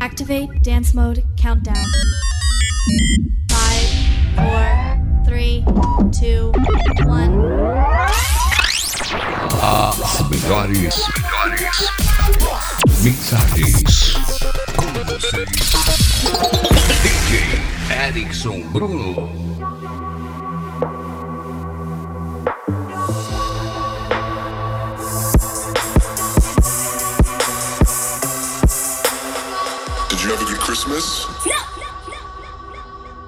Activate dance mode countdown. Five, four, three, two, one. As melhores, melhores mixagens com vocês. DJ Erickson Bruno. Christmas? No.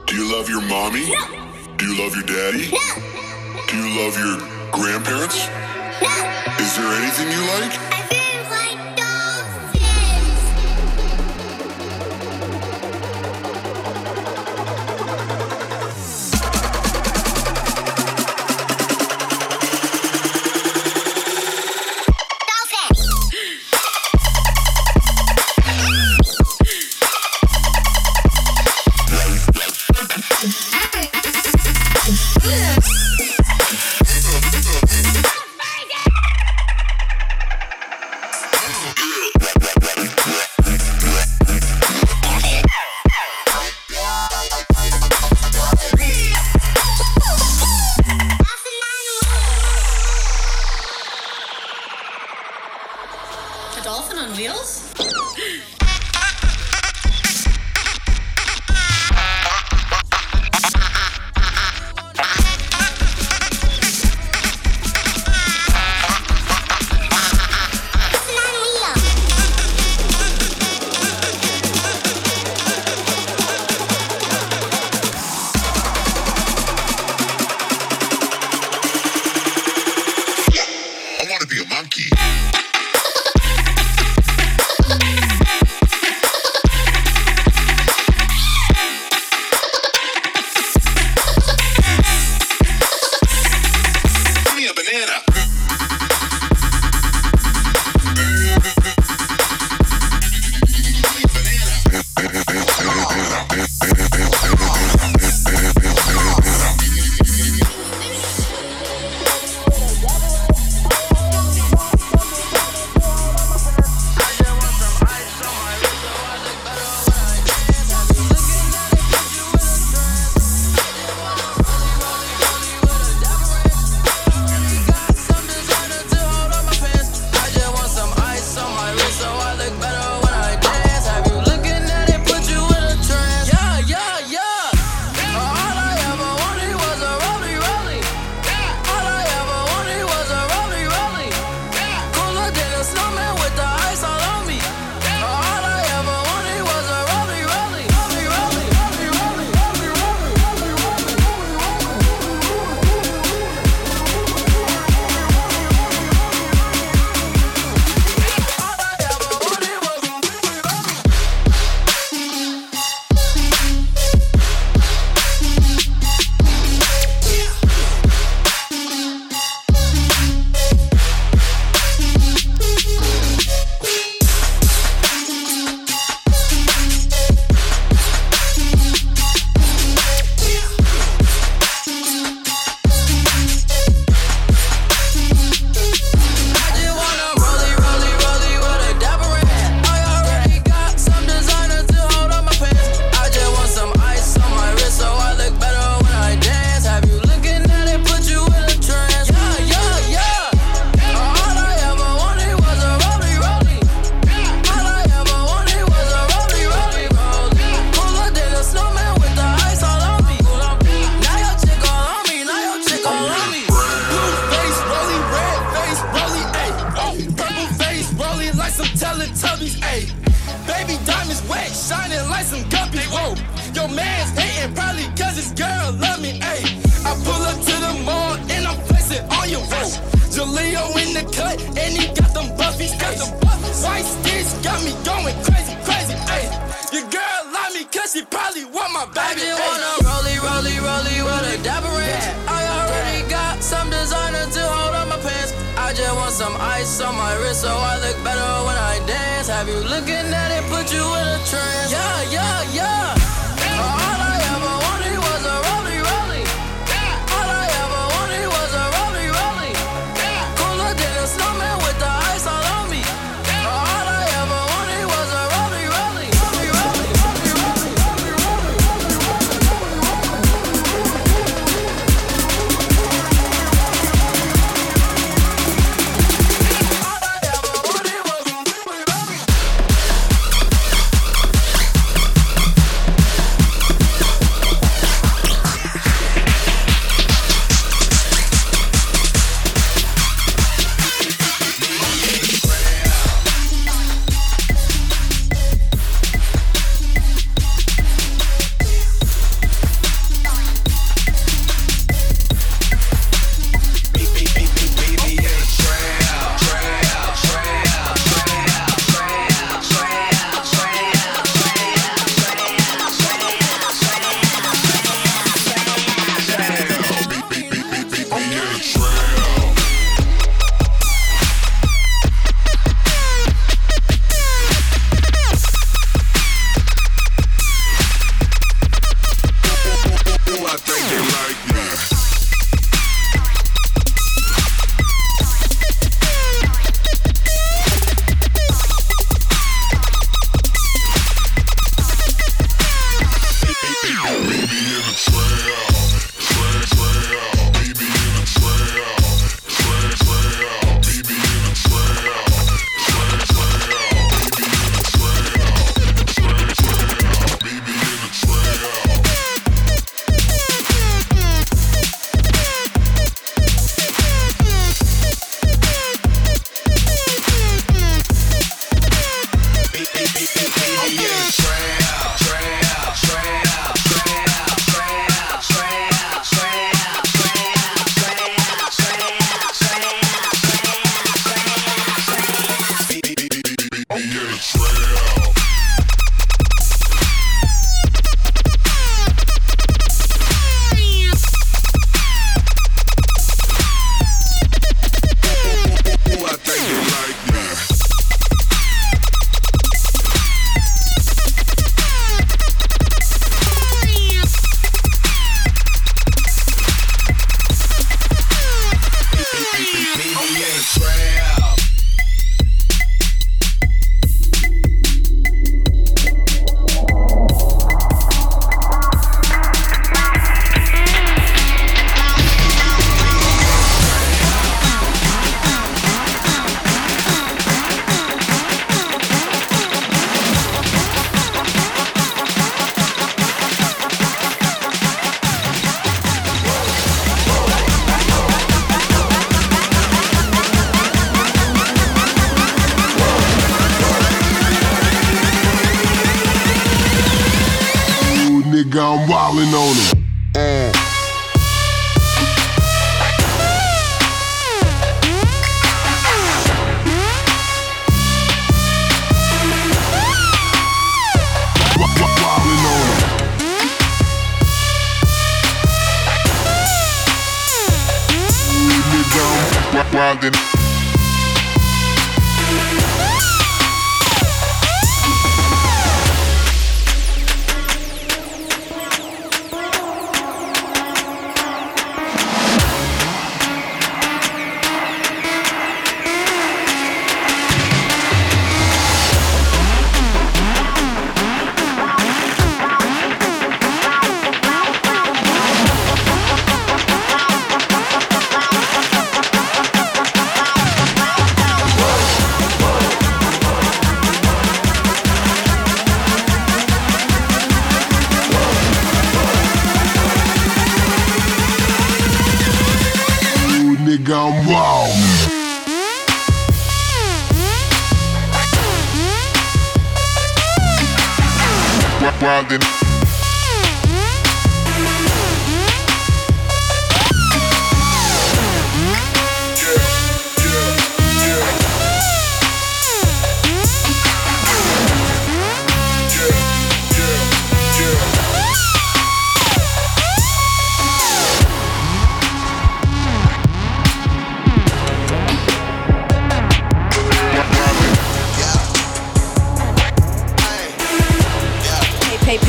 Do you love your mommy? No. Do you love your daddy? No. Do you love your grandparents? No. Is there anything you like?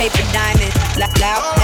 First I gotta roll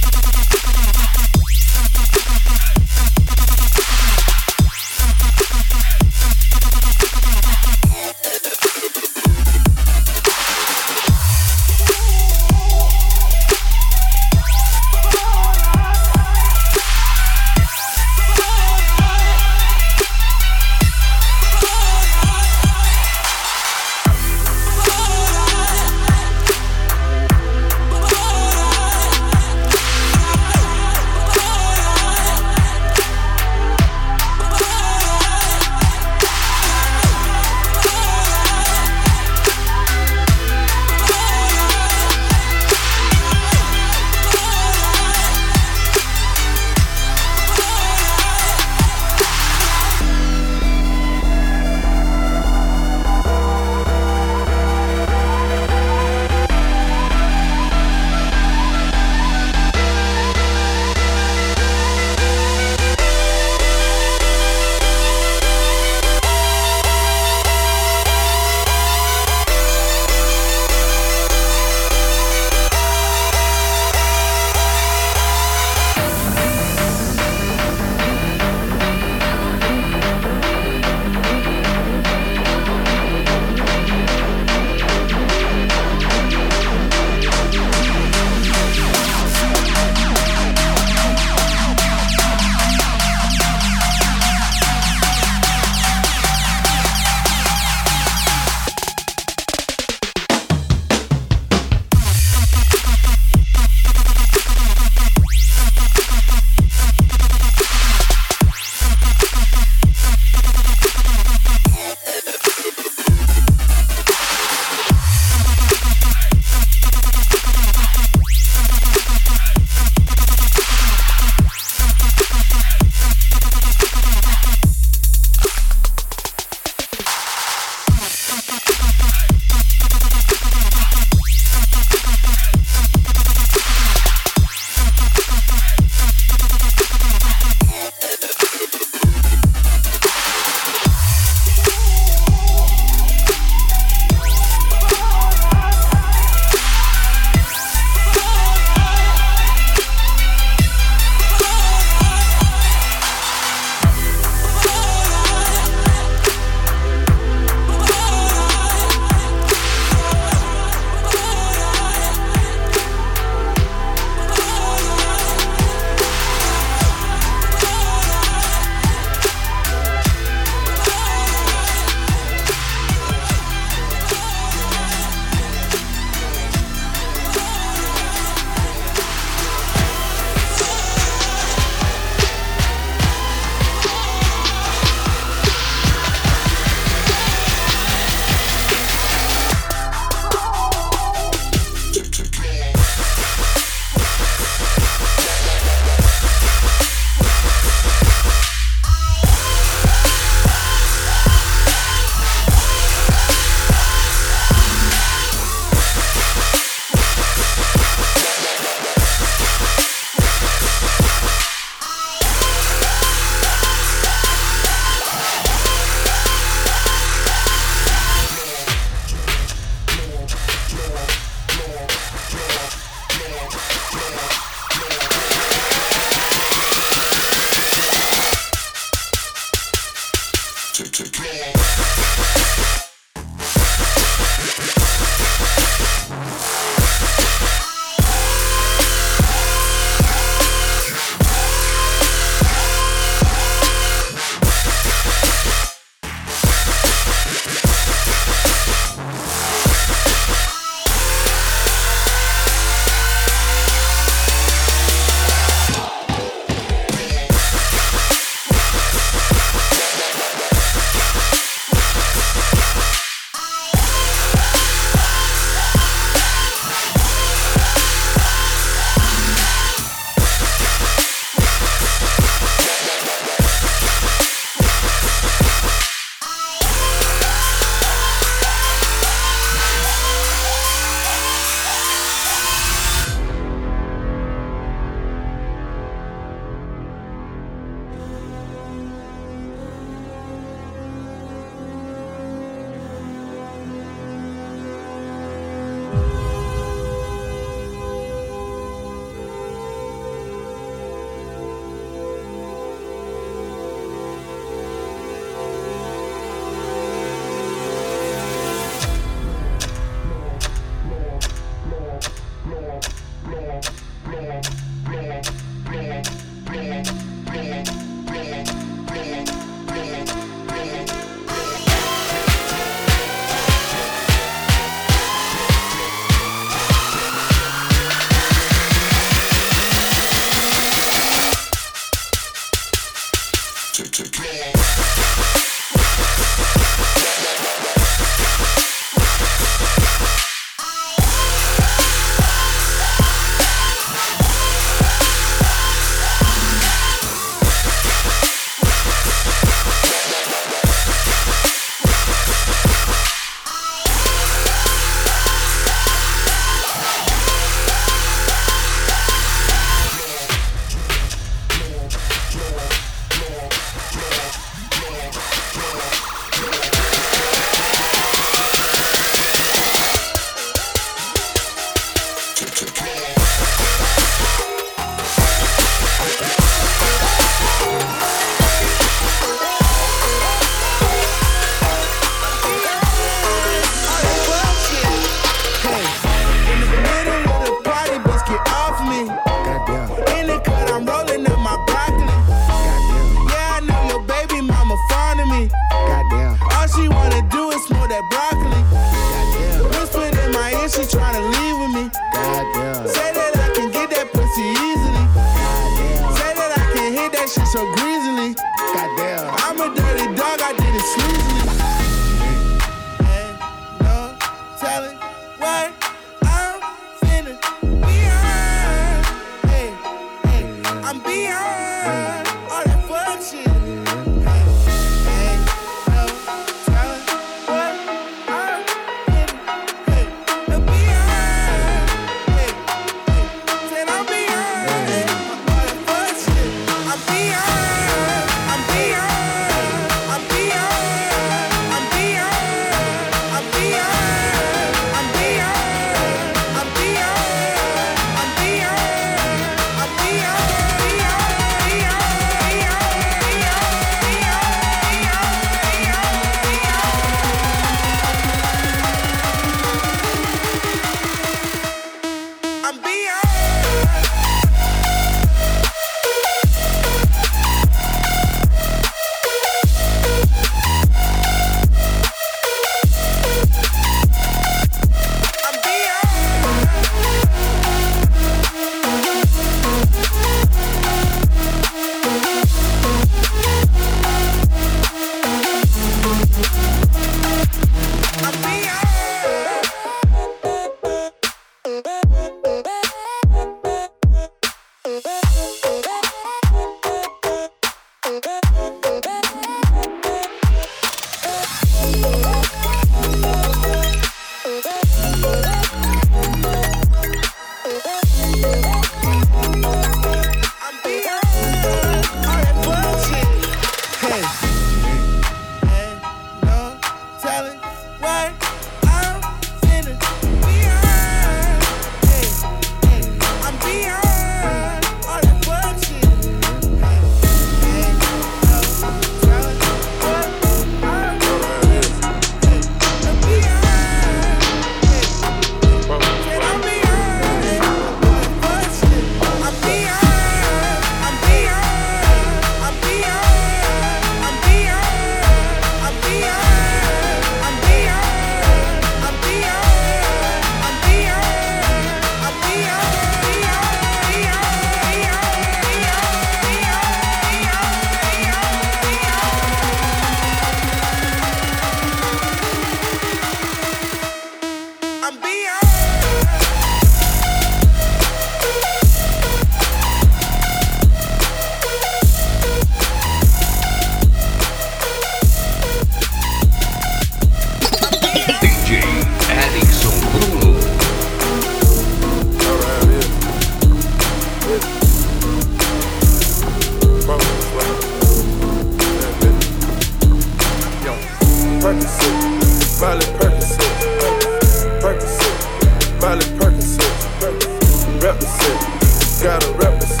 represent, gotta represent.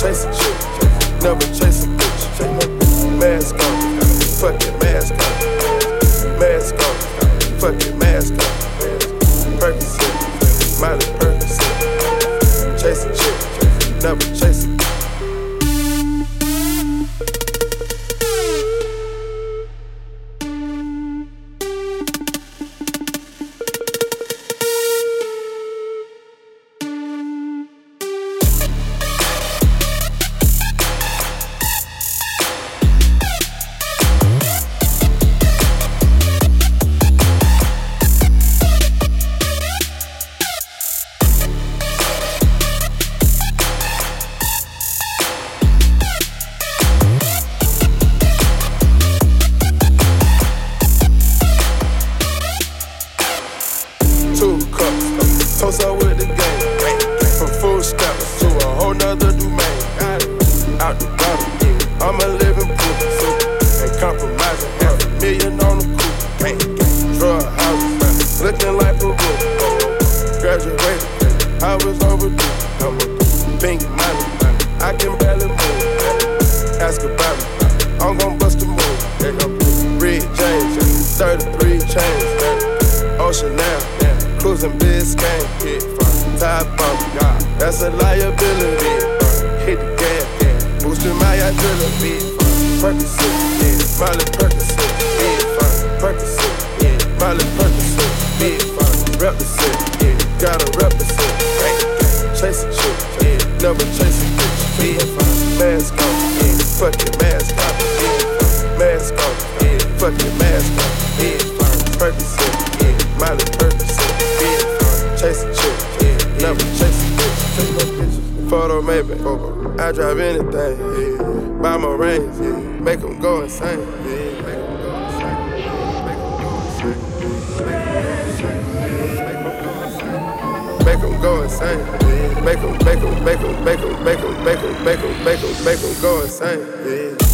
Chasing shit, never chase. Miley Burton, chasing chicks, never chasing bitches. Photo maybe, I drive anything, buy my rings, make them go insane. Make them go insane. Make them, make them, make them, make them, make them, make them, make them, make them go insane. Yeah.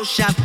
Photoshop.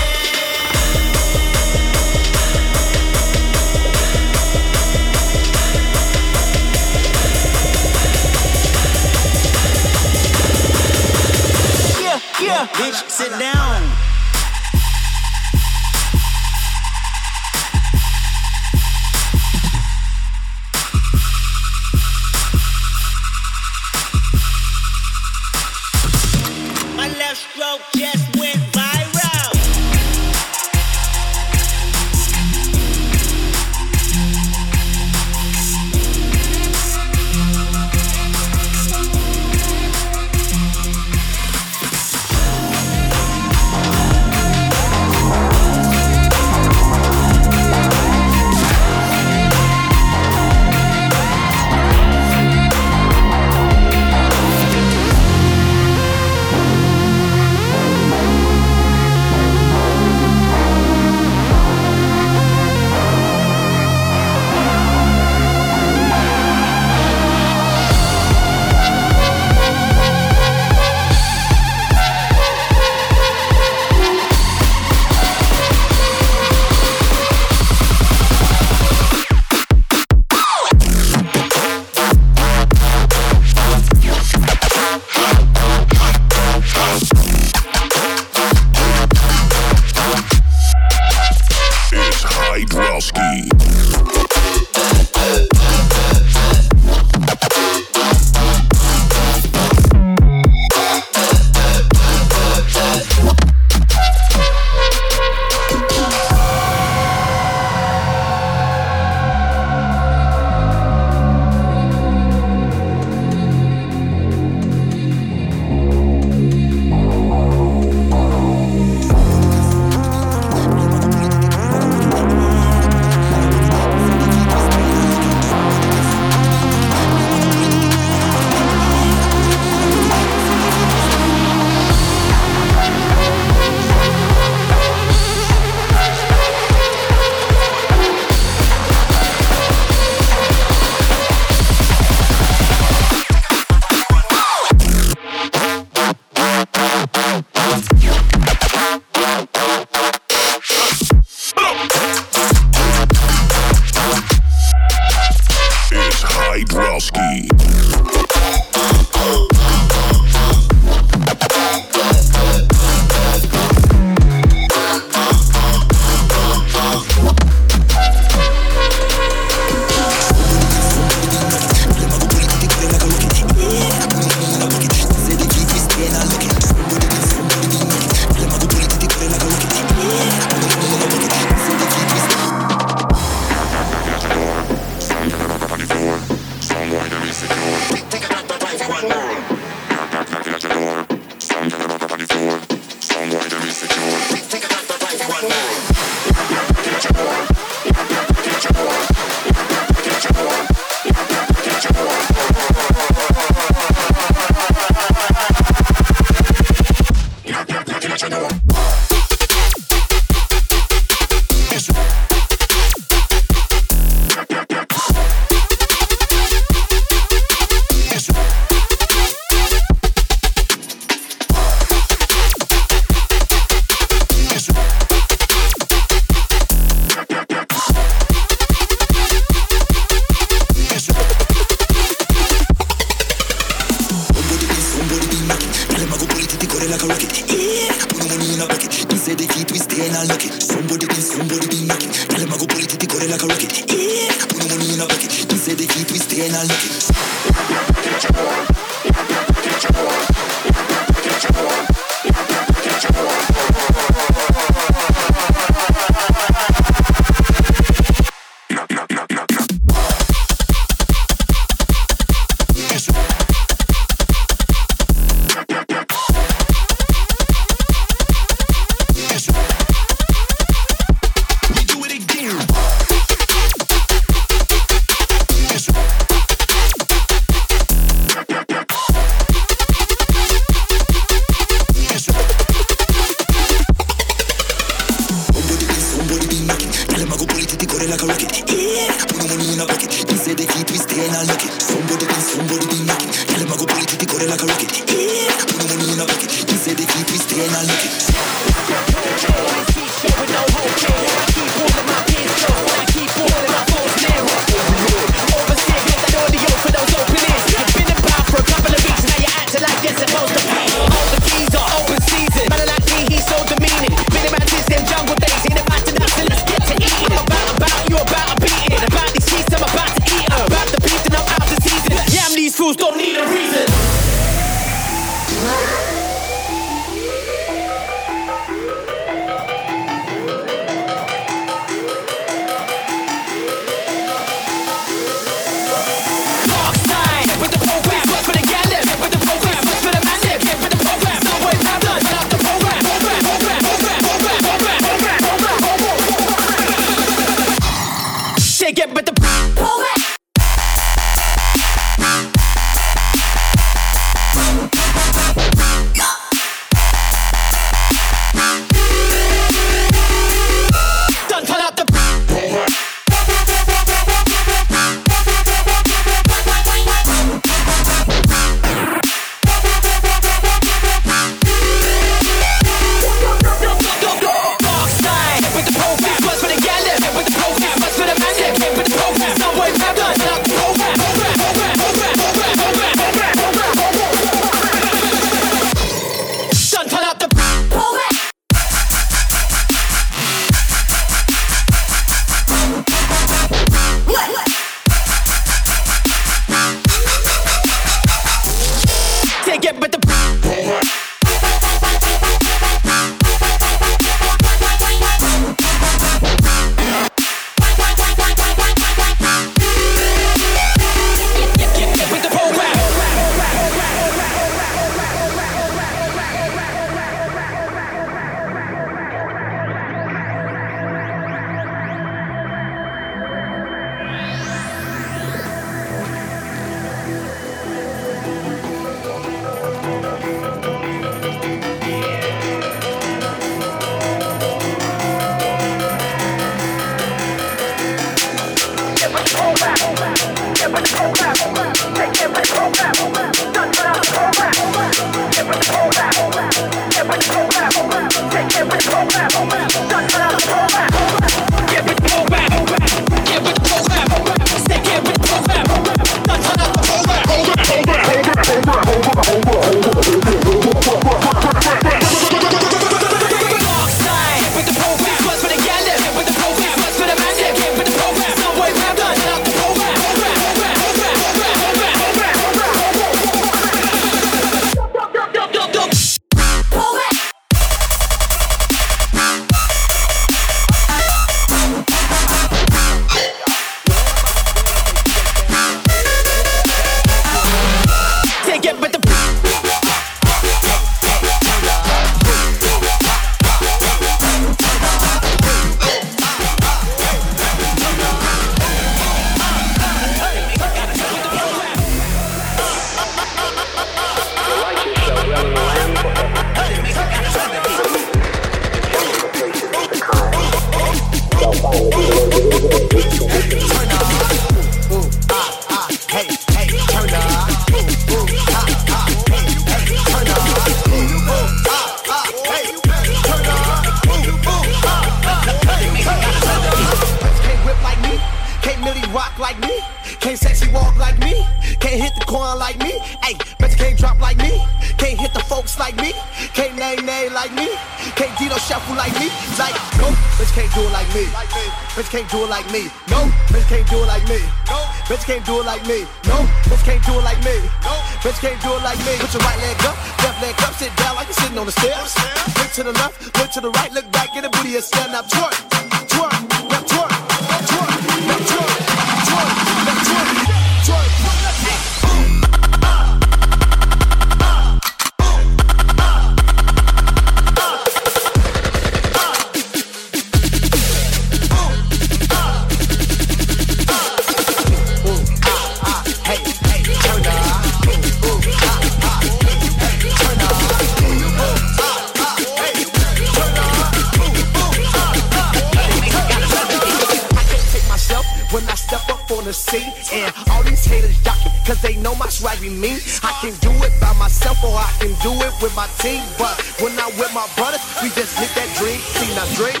Drink,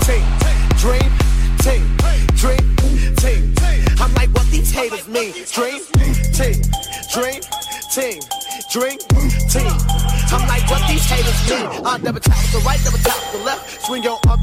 take, dream take, dream take. I'm like what these haters mean. Dream take, dream team, drink, team. I'm like what these haters mean. I never tap the right, never tap the left. Swing your up,